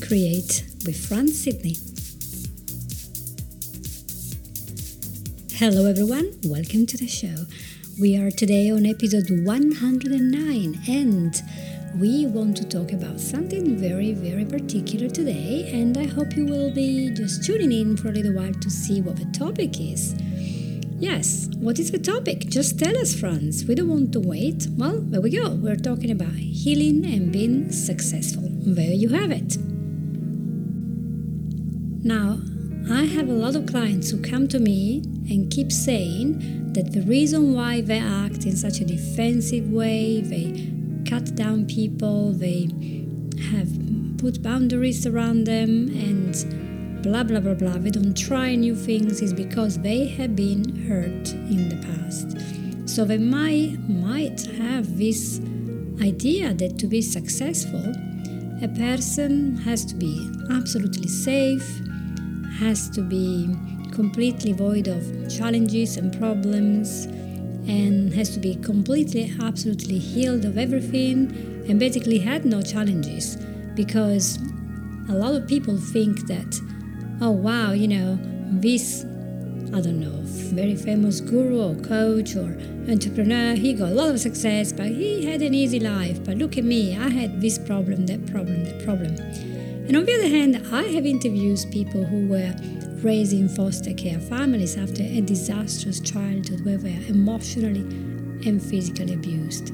Create with Fran Sidney. Hello, everyone. Welcome to the show. We are today on episode 109 and we want to talk about something very, very particular today. And I hope you will be just tuning in for a little while to see what the topic is. Yes, what is the topic? Just tell us, friends. We don't want to wait. Well, there we go. We're talking about healing and being successful. There you have it. Now, I have a lot of clients who come to me and keep saying that the reason why they act in such a defensive way, they cut down people, they have put boundaries around them, and blah blah blah blah. They don't try new things is because they have been hurt in the past. So they might might have this idea that to be successful, a person has to be absolutely safe, has to be completely void of challenges and problems and has to be completely, absolutely healed of everything and basically had no challenges because a lot of people think that, oh wow, you know, this, I don't know, very famous guru or coach or entrepreneur, he got a lot of success, but he had an easy life. But look at me, I had this problem, that problem, that problem. And on the other hand, I have interviewed people who were raising foster care families after a disastrous childhood where they are emotionally and physically abused.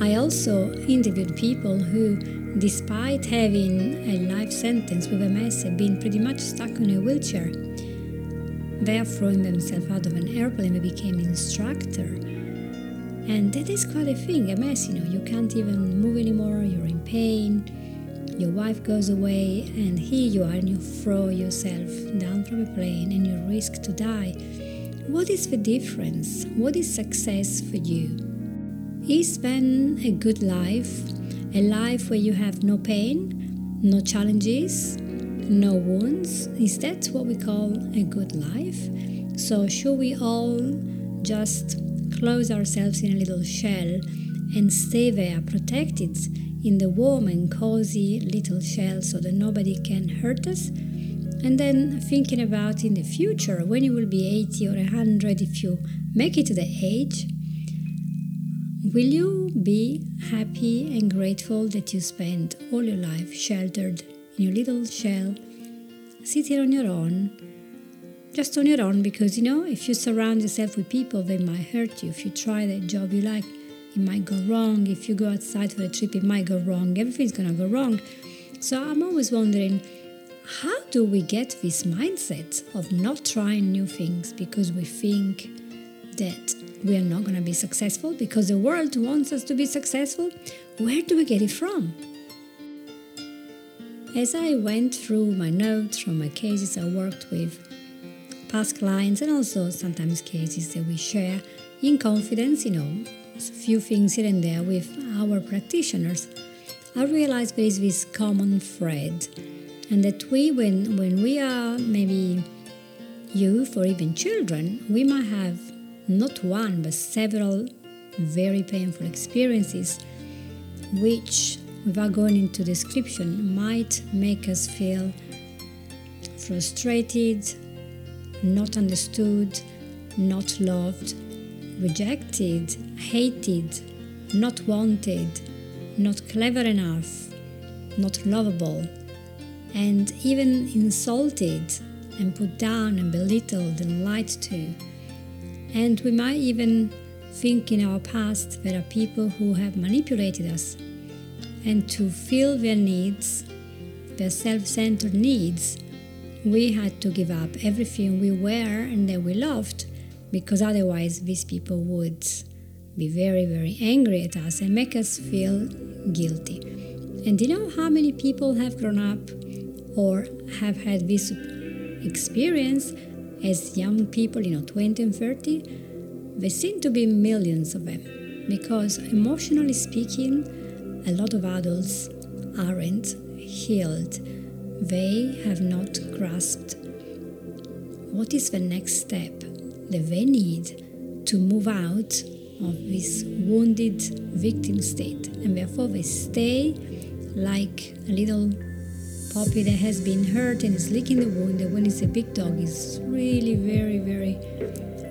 I also interviewed people who, despite having a life sentence with MS, have been pretty much stuck in a wheelchair. They are throwing themselves out of an airplane and became instructor. And that is quite a thing, MS, you know, you can't even move anymore, you're in pain your wife goes away and here you are and you throw yourself down from a plane and you risk to die. What is the difference? What is success for you? Is then a good life a life where you have no pain, no challenges, no wounds? Is that what we call a good life? So, should we all just close ourselves in a little shell and stay there protected in the warm and cozy little shell so that nobody can hurt us. And then thinking about in the future when you will be 80 or 100, if you make it to the age, will you be happy and grateful that you spent all your life sheltered in your little shell, sitting on your own, just on your own? Because you know, if you surround yourself with people, they might hurt you. If you try that job you like, it might go wrong. If you go outside for a trip, it might go wrong. Everything's gonna go wrong. So I'm always wondering how do we get this mindset of not trying new things because we think that we are not to be successful because the world wants us to be successful? Where do we get it from? As I went through my notes from my cases I worked with, past clients, and also sometimes cases that we share in confidence, you know, few things here and there with our practitioners, I realized there is this common thread, and that we, when when we are maybe youth or even children, we might have not one but several very painful experiences, which, without going into description, might make us feel frustrated, not understood, not loved, rejected, hated, not wanted, not clever enough, not lovable, and even insulted and put down and belittled and lied to. And we might even think in our past there are people who have manipulated us. And to fill their needs, their self centered needs, we had to give up everything we were and that we loved because otherwise these people would be very, very angry at us and make us feel guilty. And do you know how many people have grown up or have had this experience as young people, you know, 20 and 30? There seem to be millions of them because, emotionally speaking, a lot of adults aren't healed. They have not grasped what is the next step that they need to move out of this wounded victim state, and therefore they stay like a little puppy that has been hurt and is licking the wound, and when it's a big dog, is really very, very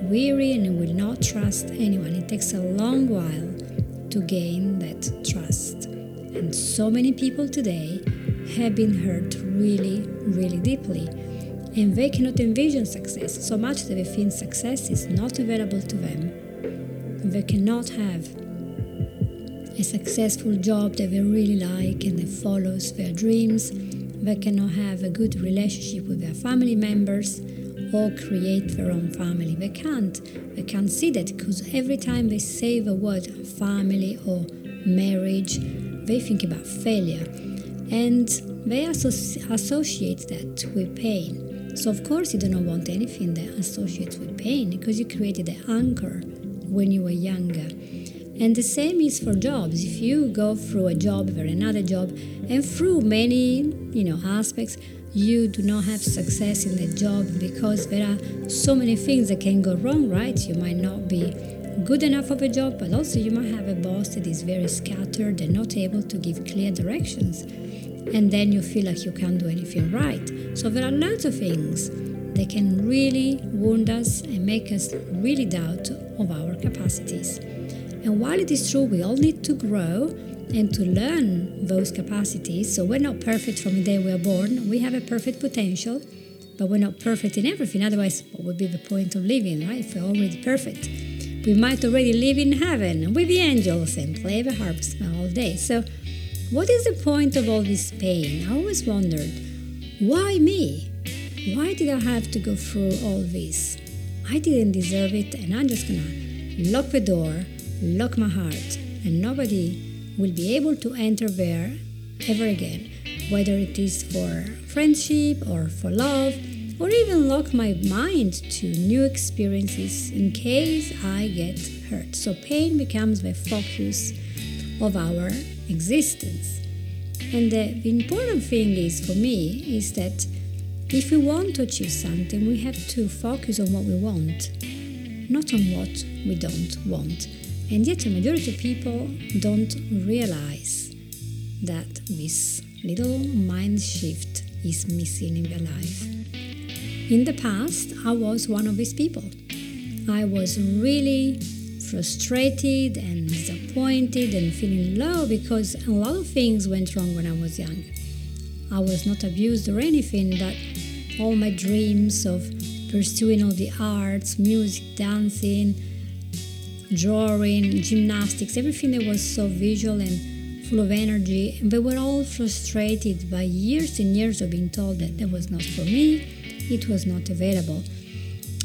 weary and will not trust anyone. It takes a long while to gain that trust. And so many people today have been hurt really, really deeply. And they cannot envision success so much that they think success is not available to them. They cannot have a successful job that they really like and that follows their dreams. They cannot have a good relationship with their family members or create their own family. They can't. They can't see that because every time they say the word family or marriage, they think about failure and they associate that with pain. So, of course, you do not want anything that associates with pain because you created an anchor when you were younger. And the same is for jobs. If you go through a job or another job, and through many, you know, aspects, you do not have success in the job because there are so many things that can go wrong, right? You might not be good enough of a job, but also you might have a boss that is very scattered and not able to give clear directions. And then you feel like you can't do anything right. So there are lots of things that can really wound us and make us really doubt of our capacities. And while it is true we all need to grow and to learn those capacities, so we're not perfect from the day we are born, we have a perfect potential, but we're not perfect in everything. Otherwise, what would be the point of living, right? If we're already perfect. We might already live in heaven with the angels and play the harps all day. So, what is the point of all this pain? I always wondered, why me? Why did I have to go through all this? I didn't deserve it, and I'm just gonna lock the door, lock my heart, and nobody will be able to enter there ever again, whether it is for friendship or for love or even lock my mind to new experiences in case I get hurt. So pain becomes the focus of our existence. And the, important thing is for me is that if we want to achieve something, we have to focus on what we want, not on what we don't want. And yet, the majority of people don't realize that this little mind shift is missing in their life. In the past, I was one of these people. I was really frustrated and disappointed and feeling low because a lot of things went wrong when I was young. I was not abused or anything, but all my dreams of pursuing all the arts, music, dancing, drawing, gymnastics, everything that was so visual and full of energy, they were all frustrated by years and years of being told that that was not for me, it was not available.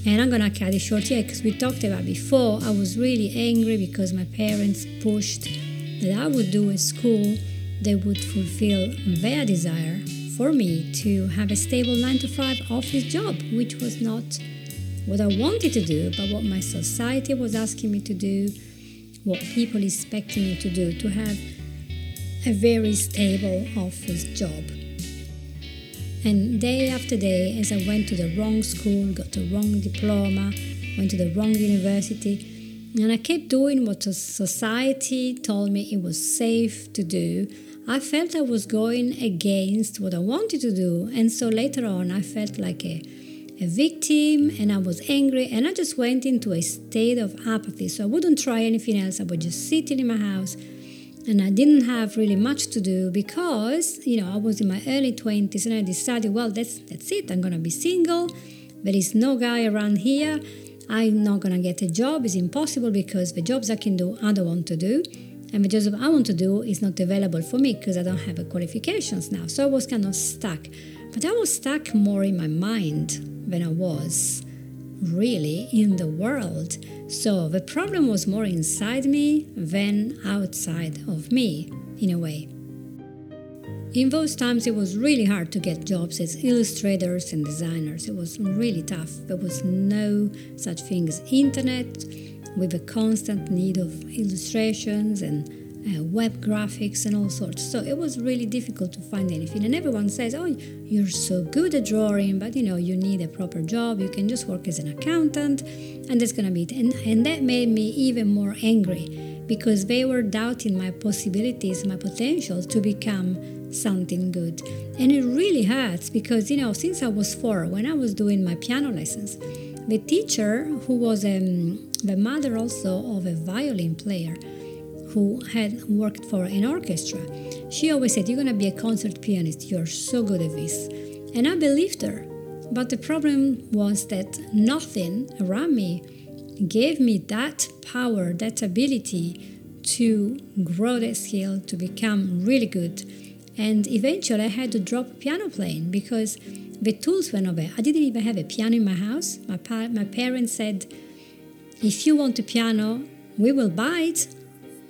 And I'm gonna cut it short here because we talked about before. I was really angry because my parents pushed that I would do a school that would fulfill their desire for me to have a stable 9 to 5 office job, which was not what I wanted to do, but what my society was asking me to do, what people expecting me to do, to have a very stable office job. And day after day, as I went to the wrong school, got the wrong diploma, went to the wrong university, and I kept doing what society told me it was safe to do, I felt I was going against what I wanted to do. And so later on, I felt like a, a victim and I was angry, and I just went into a state of apathy. So I wouldn't try anything else, I would just sit in my house and I didn't have really much to do because you know I was in my early 20s and I decided well that's that's it. I'm gonna be single. There is no guy around here. I'm not gonna get a job. It's impossible because the jobs I can do I don't want to do. And the jobs I want to do is not available for me because I don't have the qualifications now. So I was kind of stuck. But I was stuck more in my mind than I was really in the world. So the problem was more inside me than outside of me, in a way. In those times, it was really hard to get jobs as illustrators and designers. It was really tough. There was no such thing as internet, with a constant need of illustrations and uh, web graphics and all sorts. So it was really difficult to find anything. And everyone says, "Oh, you're so good at drawing, but you know you need a proper job. You can just work as an accountant, and that's gonna be it." And and that made me even more angry because they were doubting my possibilities, my potential to become something good. And it really hurts because, you know, since I was four, when I was doing my piano lessons, the teacher, who was um, the mother also of a violin player who had worked for an orchestra, she always said, You're going to be a concert pianist. You're so good at this. And I believed her. But the problem was that nothing around me gave me that power, that ability to grow that skill, to become really good. And eventually I had to drop piano playing because the tools were not there. I didn't even have a piano in my house. My, pa- my parents said, if you want a piano, we will buy it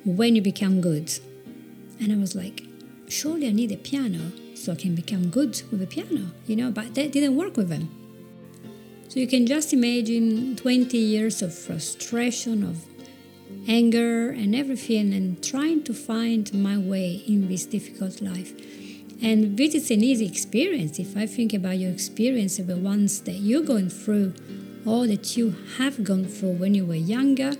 when you become good. And I was like, surely I need a piano so I can become good with a piano, you know, but that didn't work with them. So you can just imagine 20 years of frustration, of anger, and everything, and trying to find my way in this difficult life. And this is an easy experience. If I think about your experience of the ones that you're going through, or that you have gone through when you were younger,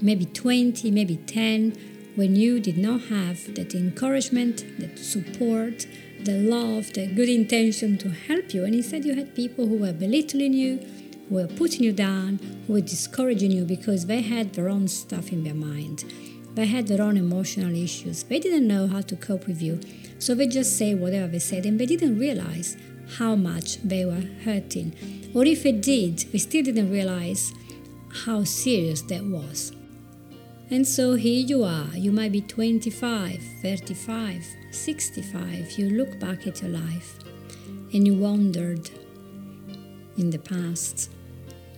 maybe 20, maybe 10, when you did not have that encouragement, that support, the love, the good intention to help you. And instead, you had people who were belittling you, who were putting you down, who were discouraging you because they had their own stuff in their mind. They had their own emotional issues. They didn't know how to cope with you. So they just say whatever they said and they didn't realize how much they were hurting. Or if they did, they still didn't realize how serious that was. And so here you are. You might be 25, 35, 65. You look back at your life and you wondered in the past,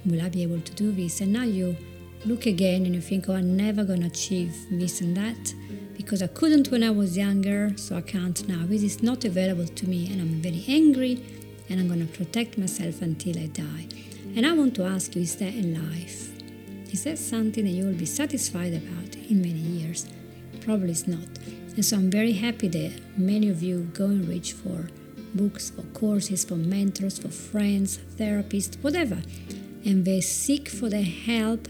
will I be able to do this? And now you look again and you think, oh, I'm never going to achieve this and that because I couldn't when I was younger, so I can't now. This is not available to me, and I'm very angry, and I'm going to protect myself until I die. And I want to ask you is that in life? Is that something that you will be satisfied about in many years? Probably it's not. And so I'm very happy that many of you go and reach for books, for courses, for mentors, for friends, therapists, whatever. And they seek for the help,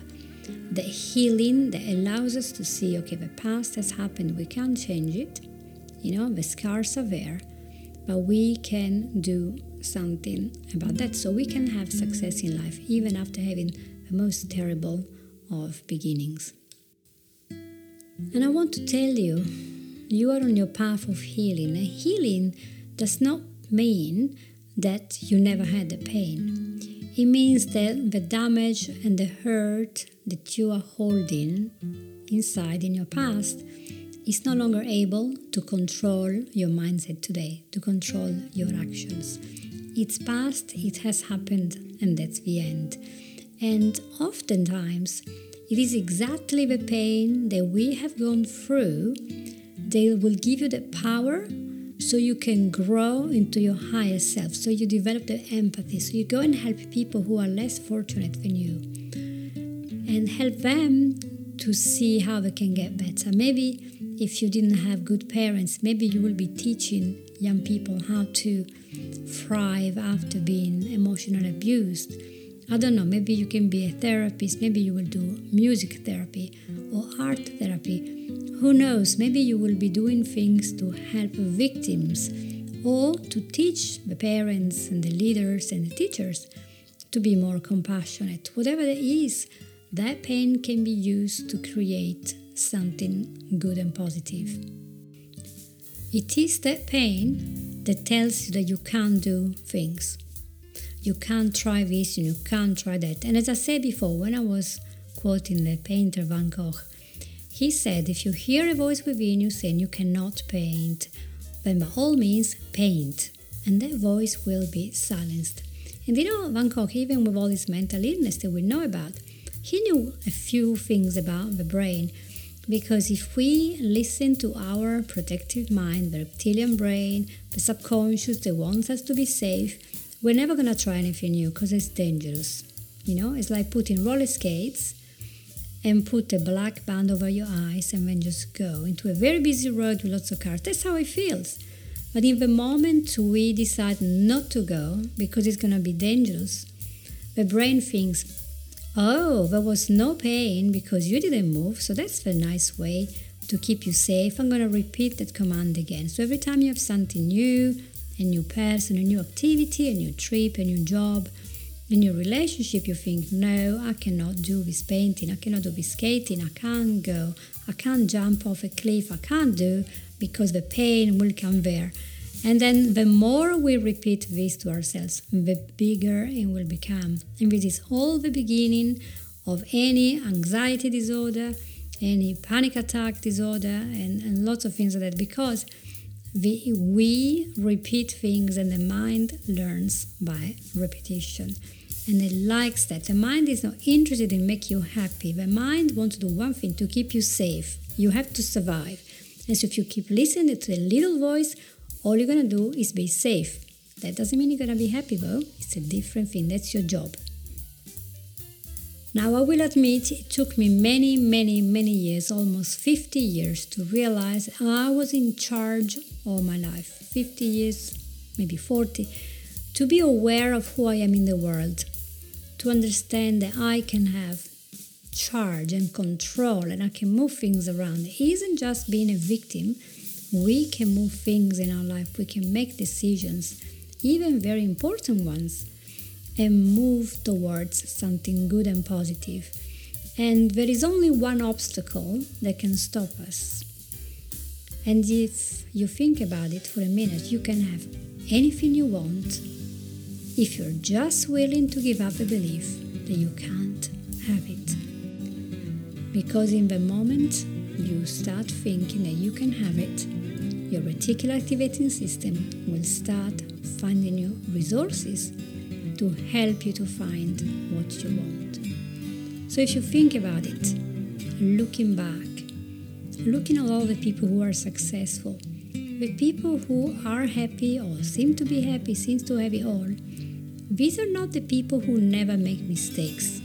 the healing that allows us to see okay, the past has happened, we can't change it. You know, the scars are there, but we can do something about that so we can have success in life even after having most terrible of beginnings. And I want to tell you, you are on your path of healing. And healing does not mean that you never had the pain. It means that the damage and the hurt that you are holding inside in your past is no longer able to control your mindset today, to control your actions. It's past, it has happened, and that's the end. And oftentimes, it is exactly the pain that we have gone through that will give you the power so you can grow into your higher self, so you develop the empathy, so you go and help people who are less fortunate than you and help them to see how they can get better. Maybe if you didn't have good parents, maybe you will be teaching young people how to thrive after being emotionally abused I don't know, maybe you can be a therapist, maybe you will do music therapy or art therapy. Who knows, maybe you will be doing things to help victims or to teach the parents and the leaders and the teachers to be more compassionate. Whatever it is, that pain can be used to create something good and positive. It is that pain that tells you that you can't do things you can't try this and you can't try that. And as I said before, when I was quoting the painter Van Gogh, he said, if you hear a voice within you saying you cannot paint, then by all means paint, and that voice will be silenced. And you know, Van Gogh, even with all his mental illness that we know about, he knew a few things about the brain. Because if we listen to our protective mind, the reptilian brain, the subconscious that wants us to be safe, we're never gonna try anything new because it's dangerous. You know, it's like putting roller skates and put a black band over your eyes and then just go into a very busy road with lots of cars. That's how it feels. But in the moment we decide not to go because it's gonna be dangerous, the brain thinks, Oh, there was no pain because you didn't move, so that's the nice way to keep you safe. I'm going to repeat that command again. So every time you have something new, a new person, a new activity, a new trip, a new job, a new relationship, you think, no, I cannot do this painting, I cannot do this skating, I can't go, I can't jump off a cliff, I can't do because the pain will come there. And then the more we repeat this to ourselves, the bigger it will become. And this is all the beginning of any anxiety disorder, any panic attack disorder, and, and lots of things like that because we, we repeat things and the mind learns by repetition. And it likes that. The mind is not interested in make you happy. The mind wants to do one thing to keep you safe. You have to survive. And so if you keep listening to a little voice all you're gonna do is be safe. That doesn't mean you're gonna be happy though, it's a different thing, that's your job. Now, I will admit it took me many, many, many years, almost 50 years, to realize I was in charge all my life. 50 years, maybe 40, to be aware of who I am in the world, to understand that I can have charge and control and I can move things around. It isn't just being a victim, we can move things in our life, we can make decisions, even very important ones, and move towards something good and positive. And there is only one obstacle that can stop us. And if you think about it for a minute, you can have anything you want if you're just willing to give up the belief that you can't have it. Because in the moment you start thinking that you can have it, your reticular activating system will start finding you resources to help you to find what you want. So if you think about it, looking back, looking at all the people who are successful, the people who are happy or seem to be happy, seems to have it all, these are not the people who never make mistakes.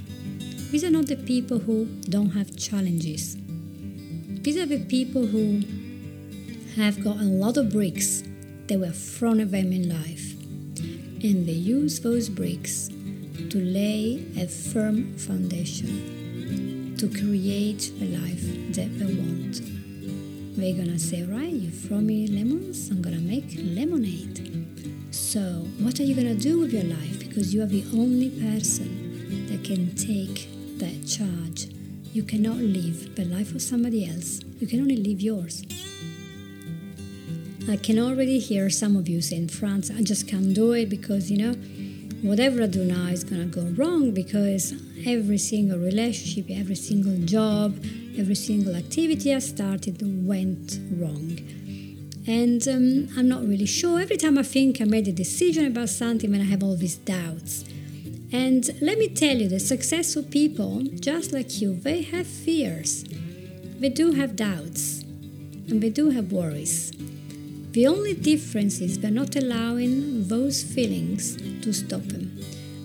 These are not the people who don't have challenges. These are the people who have got a lot of bricks that were thrown at them in life, and they use those bricks to lay a firm foundation to create the life that they want. They're gonna say, Right, you throw me lemons, I'm gonna make lemonade. So, what are you gonna do with your life? Because you are the only person that can take that charge. You cannot live the life of somebody else, you can only live yours. I can already hear some of you saying, France, I just can't do it because, you know, whatever I do now is going to go wrong because every single relationship, every single job, every single activity I started went wrong. And um, I'm not really sure. Every time I think I made a decision about something, and I have all these doubts. And let me tell you, the successful people, just like you, they have fears. They do have doubts and they do have worries. The only difference is they're not allowing those feelings to stop them.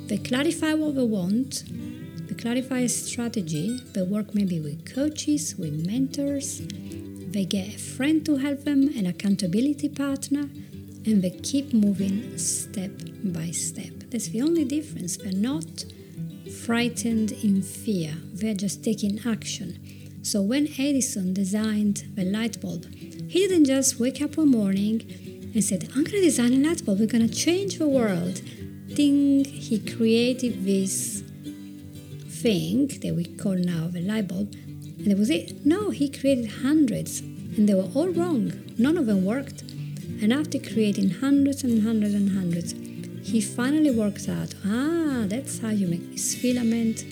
They clarify what they want, they clarify a strategy, they work maybe with coaches, with mentors, they get a friend to help them, an accountability partner, and they keep moving step by step. That's the only difference. They're not frightened in fear, they're just taking action. So when Edison designed the light bulb, he didn't just wake up one morning and said, I'm to design a light bulb, we're to change the world. Think he created this thing that we call now the light bulb, and that was it. No, he created hundreds, and they were all wrong. None of them worked. And after creating hundreds and hundreds and hundreds, he finally worked out ah, that's how you make this filament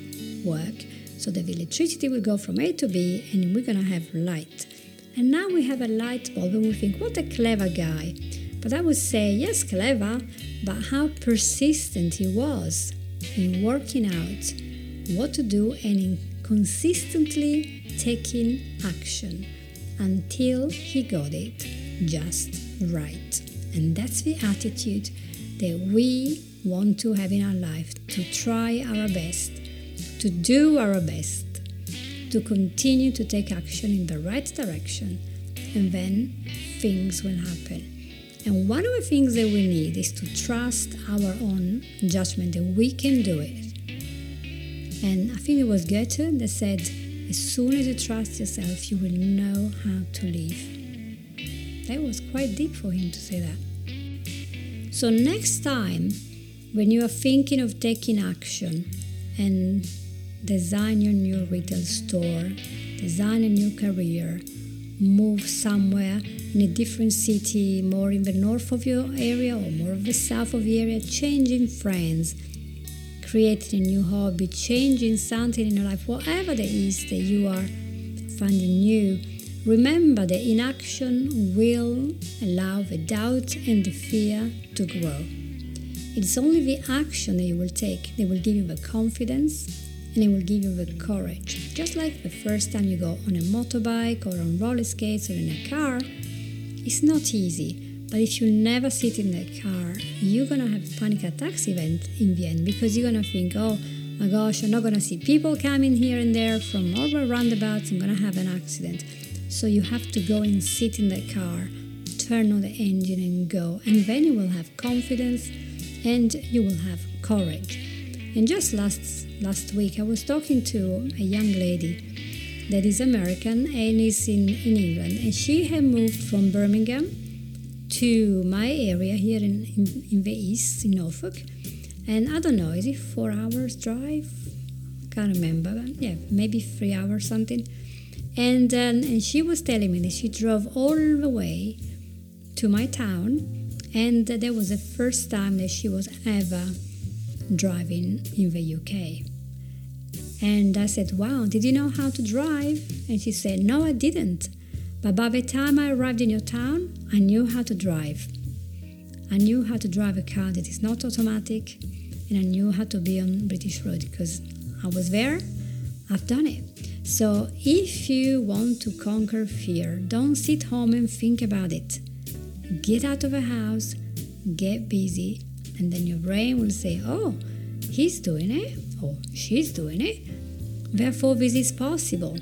work. So that the electricity will go from A to B, and we're to have light. And now we have a light bulb and we think, what a clever guy. But I would say, yes, clever, but how persistent he was in working out what to do and in consistently taking action until he got it just right. And that's the attitude that we want to have in our life to try our best, to do our best, to continue to take action in the right direction, and then things will happen. And one of the things that we need is to trust our own judgment that we can do it. And I think it was Goethe that said, as soon as you trust yourself, you will know how to live. That was quite deep for him to say that. So, next time when you are thinking of taking action and design your new retail store, design a new career, move somewhere in a different city, more in the north of your area or more of the south of the area, changing friends, creating a new hobby, changing something in your life, whatever it is that you are finding new, remember that inaction will allow the doubt and the fear to grow. It's only the action that you will take that will give you the confidence and it will give you the courage. Just like the first time you go on a motorbike or on roller skates or in a car, it's not easy. But if you never sit in that car, you're gonna have a panic attacks event in the end because you're gonna think, oh my gosh, I'm not gonna see people coming here and there from all the roundabouts, I'm gonna have an accident. So you have to go and sit in the car, turn on the engine and go, and then you will have confidence and you will have courage. And just last last week I was talking to a young lady that is American and is in, in England and she had moved from Birmingham to my area here in, in, in the east in Norfolk. And I don't know, is it four hours drive? Can't remember. but Yeah, maybe three hours something. And um, and she was telling me that she drove all the way to my town, and that was the first time that she was ever driving in the UK. And I said, Wow, did you know how to drive? And she said, No, I didn't. But by the time I arrived in your town, I knew how to drive. I knew how to drive a car that is not automatic, and I knew how to be on British road because I was there, I've done it. So if you want to conquer fear, don't sit home and think about it. Get out of the house, get busy, and then your brain will say, Oh, he's doing it, or she's doing it. Therefore, this is possible.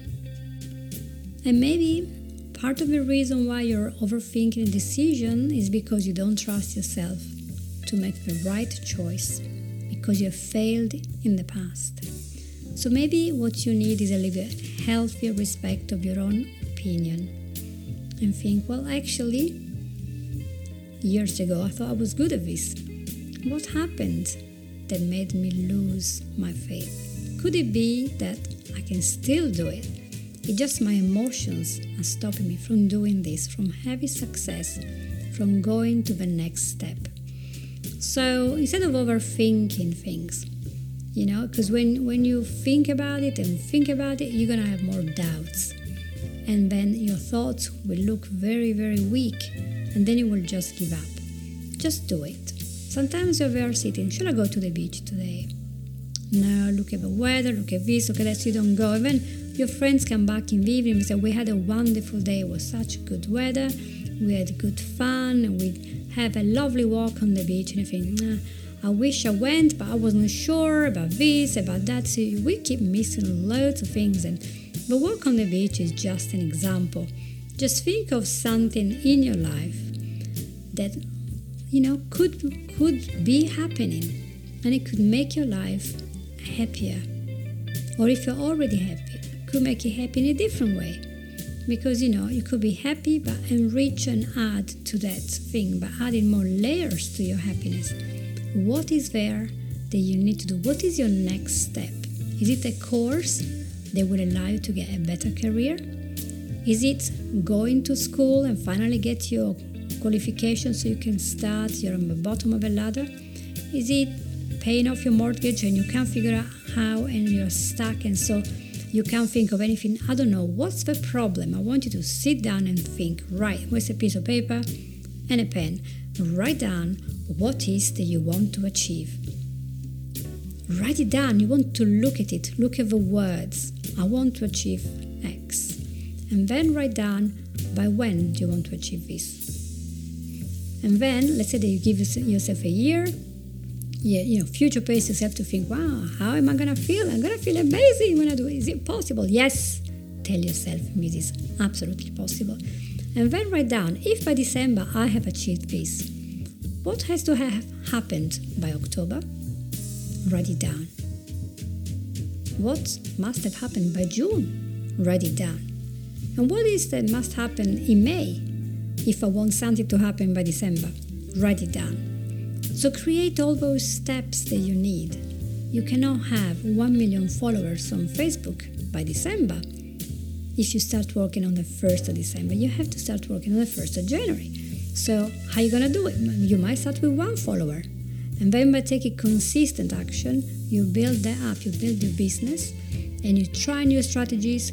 And maybe Part of the reason why you're overthinking a decision is because you don't trust yourself to make the right choice because you have failed in the past. So maybe what you need is a little healthier respect of your own opinion and think, well, actually, years ago I thought I was good at this. What happened that made me lose my faith? Could it be that I can still do it? It's just my emotions are stopping me from doing this, from having success, from going to the next step. So instead of overthinking things, you know, because when, when you think about it and think about it, you're gonna have more doubts. And then your thoughts will look very, very weak, and then you will just give up. Just do it. Sometimes you're there sitting, should I go to the beach today? No, look at the weather, look at this, look at that, you don't go. Even your friends come back in the evening and say, We had a wonderful day, it was such good weather, we had good fun, and we have a lovely walk on the beach. And you think, nah, I wish I went, but I wasn't sure about this, about that. So we keep missing loads of things. And the walk on the beach is just an example. Just think of something in your life that you know could could be happening and it could make your life happier or if you're already happy could make you happy in a different way. Because you know, you could be happy but enrich and add to that thing by adding more layers to your happiness. What is there that you need to do? What is your next step? Is it a course that will allow you to get a better career? Is it going to school and finally get your qualification so you can start, you're on um, the bottom of a ladder? Is it paying off your mortgage and you can't figure out how and you're stuck and so you can't think of anything, I don't know, what's the problem? I want you to sit down and think, right, where's a piece of paper and a pen? Write down what is that you want to achieve. Write it down. You want to look at it. Look at the words. I want to achieve X. And then write down by when do you want to achieve this. And then let's say that you give yourself a year yeah, you know, future pace yourself to think, wow, how am I gonna feel? I'm gonna feel amazing when I do it. Is it possible? Yes, tell yourself this is absolutely possible. And then write down, if by December I have achieved this, what has to have happened by October? Write it down. what must have happened by June? Write it down. And what is that must happen in May? If I want something to happen by December, write it down. So create all those steps that you need. You cannot have 1 million followers on Facebook by December. If you start working on the 1st of December, you have to start working on the 1st of January. So, how are you going to do it? You might start with one follower. And then by taking consistent action, you build that up, you build your business, and you try new strategies,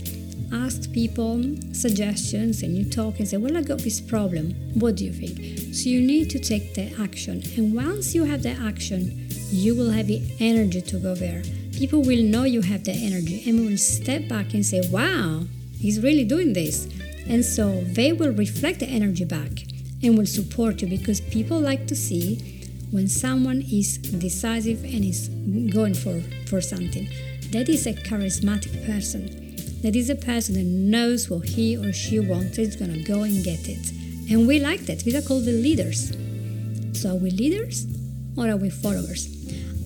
ask people suggestions, and you talk and say, Well, I got this problem. What do you think? So you need to take the action. And once you have the action, you will have the energy to go there. People will know you have the energy and will step back and say, Wow, he's really doing this. And so they will reflect the energy back and will support you because people like to see when someone is decisive and is going for, for something. That is a charismatic person. That is a person that knows what he or she wants, is going to go and get it. And we like that. We are called the leaders. So are we leaders or are we followers?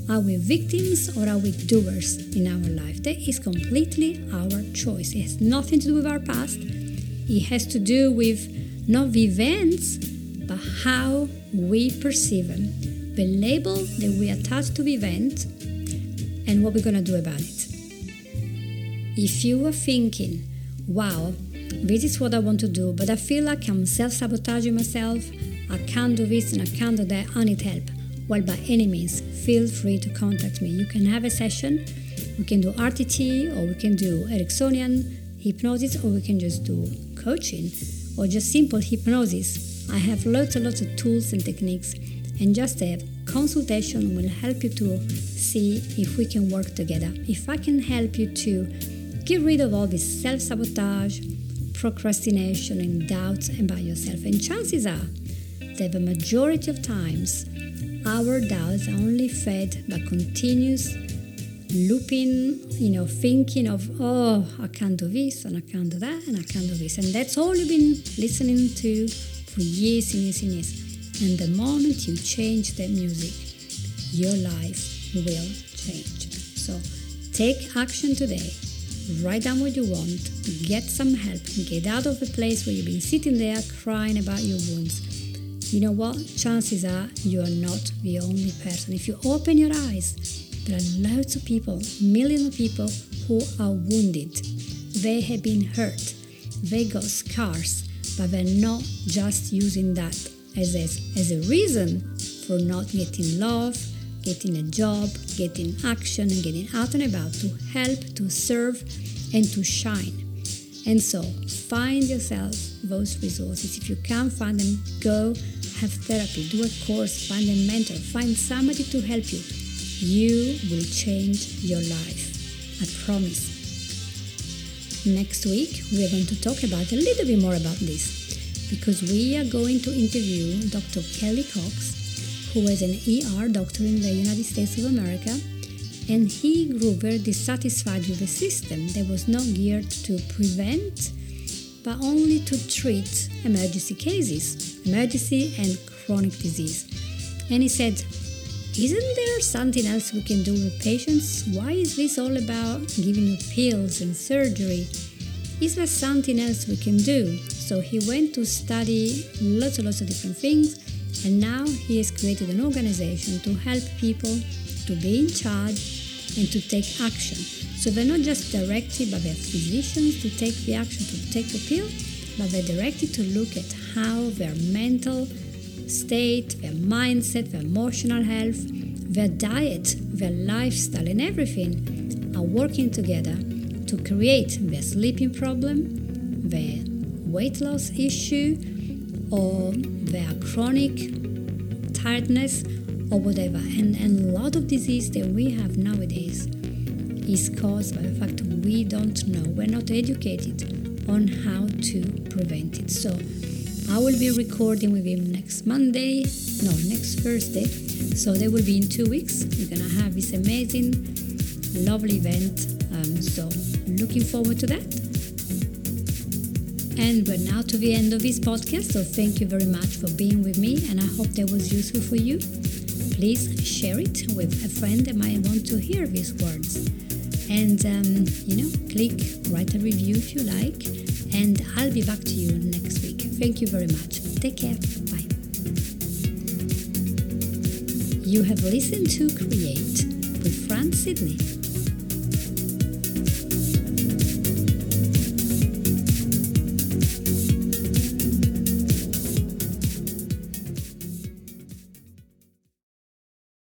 Are we victims or are we doers in our life? That is completely our choice. It has nothing to do with our past. It has to do with not events, but how we perceive them, the label that we attach to the event, and what we're going to do about it. If you are thinking, wow, this is what I want to do, but I feel like I'm self sabotaging myself, I can't do this and I can't do that, I need help. Well, by any means, feel free to contact me. You can have a session, we can do RTT, or we can do Ericksonian hypnosis, or we can just do coaching or just simple hypnosis. I have lots and lots of tools and techniques, and just a consultation will help you to see if we can work together. If I can help you to get rid of all this self sabotage, procrastination, and doubts about yourself, and chances are that the majority of times our doubts are only fed by continuous looping, you know, thinking of, oh, I can't do this and I can't do that and I can't do this. And that's all you've been listening to for years and years and years. And the moment you change that music, your life will change. So take action today. Write down what you want, get some help, get out of the place where you've been sitting there crying about your wounds. You know what? Chances are you are not the only person. If you open your eyes there are loads of people, millions of people who are wounded. They have been hurt. They got scars, but they're not just using that as a, as a reason for not getting love, getting a job, getting action, and getting out and about to help, to serve, and to shine. And so, find yourself those resources. If you can't find them, go have therapy, do a course, find a mentor, find somebody to help you you will change your life. I promise. Next week, we are going to talk about a little bit more about this because we are going to interview Dr. Kelly Cox, who was an ER doctor in the United States of America, and he grew very dissatisfied with the system that was not geared to prevent but only to treat emergency cases, emergency and chronic disease. And he said, isn't there something else we can do with patients? Why is this all about giving you pills and surgery? Is there something else we can do? So he went to study lots and lots of different things, and now he has created an organization to help people to be in charge and to take action. So they're not just directed by their physicians to take the action to take the pill, but they're directed to look at how their mental state, their mindset, their emotional health, their diet, their lifestyle, and everything are working together to create their sleeping problem, their weight loss issue, or their chronic tiredness, or whatever. And, and a lot of disease that we have nowadays is caused by the fact we don't know, we're not educated on how to prevent it. So I will be recording with him next Monday, no, next Thursday. So they will be in two weeks. We're gonna have this amazing, lovely event. Um, so looking forward to that. And we're now to the end of this podcast, so thank you very much for being with me, and I hope that was useful for you. Please share it with a friend that might want to hear these words. And, um, you know, click, write a review if you like, and I'll be back to you next week. Thank you very much. Take care. Bye. You have listened to Create with Fran Sydney.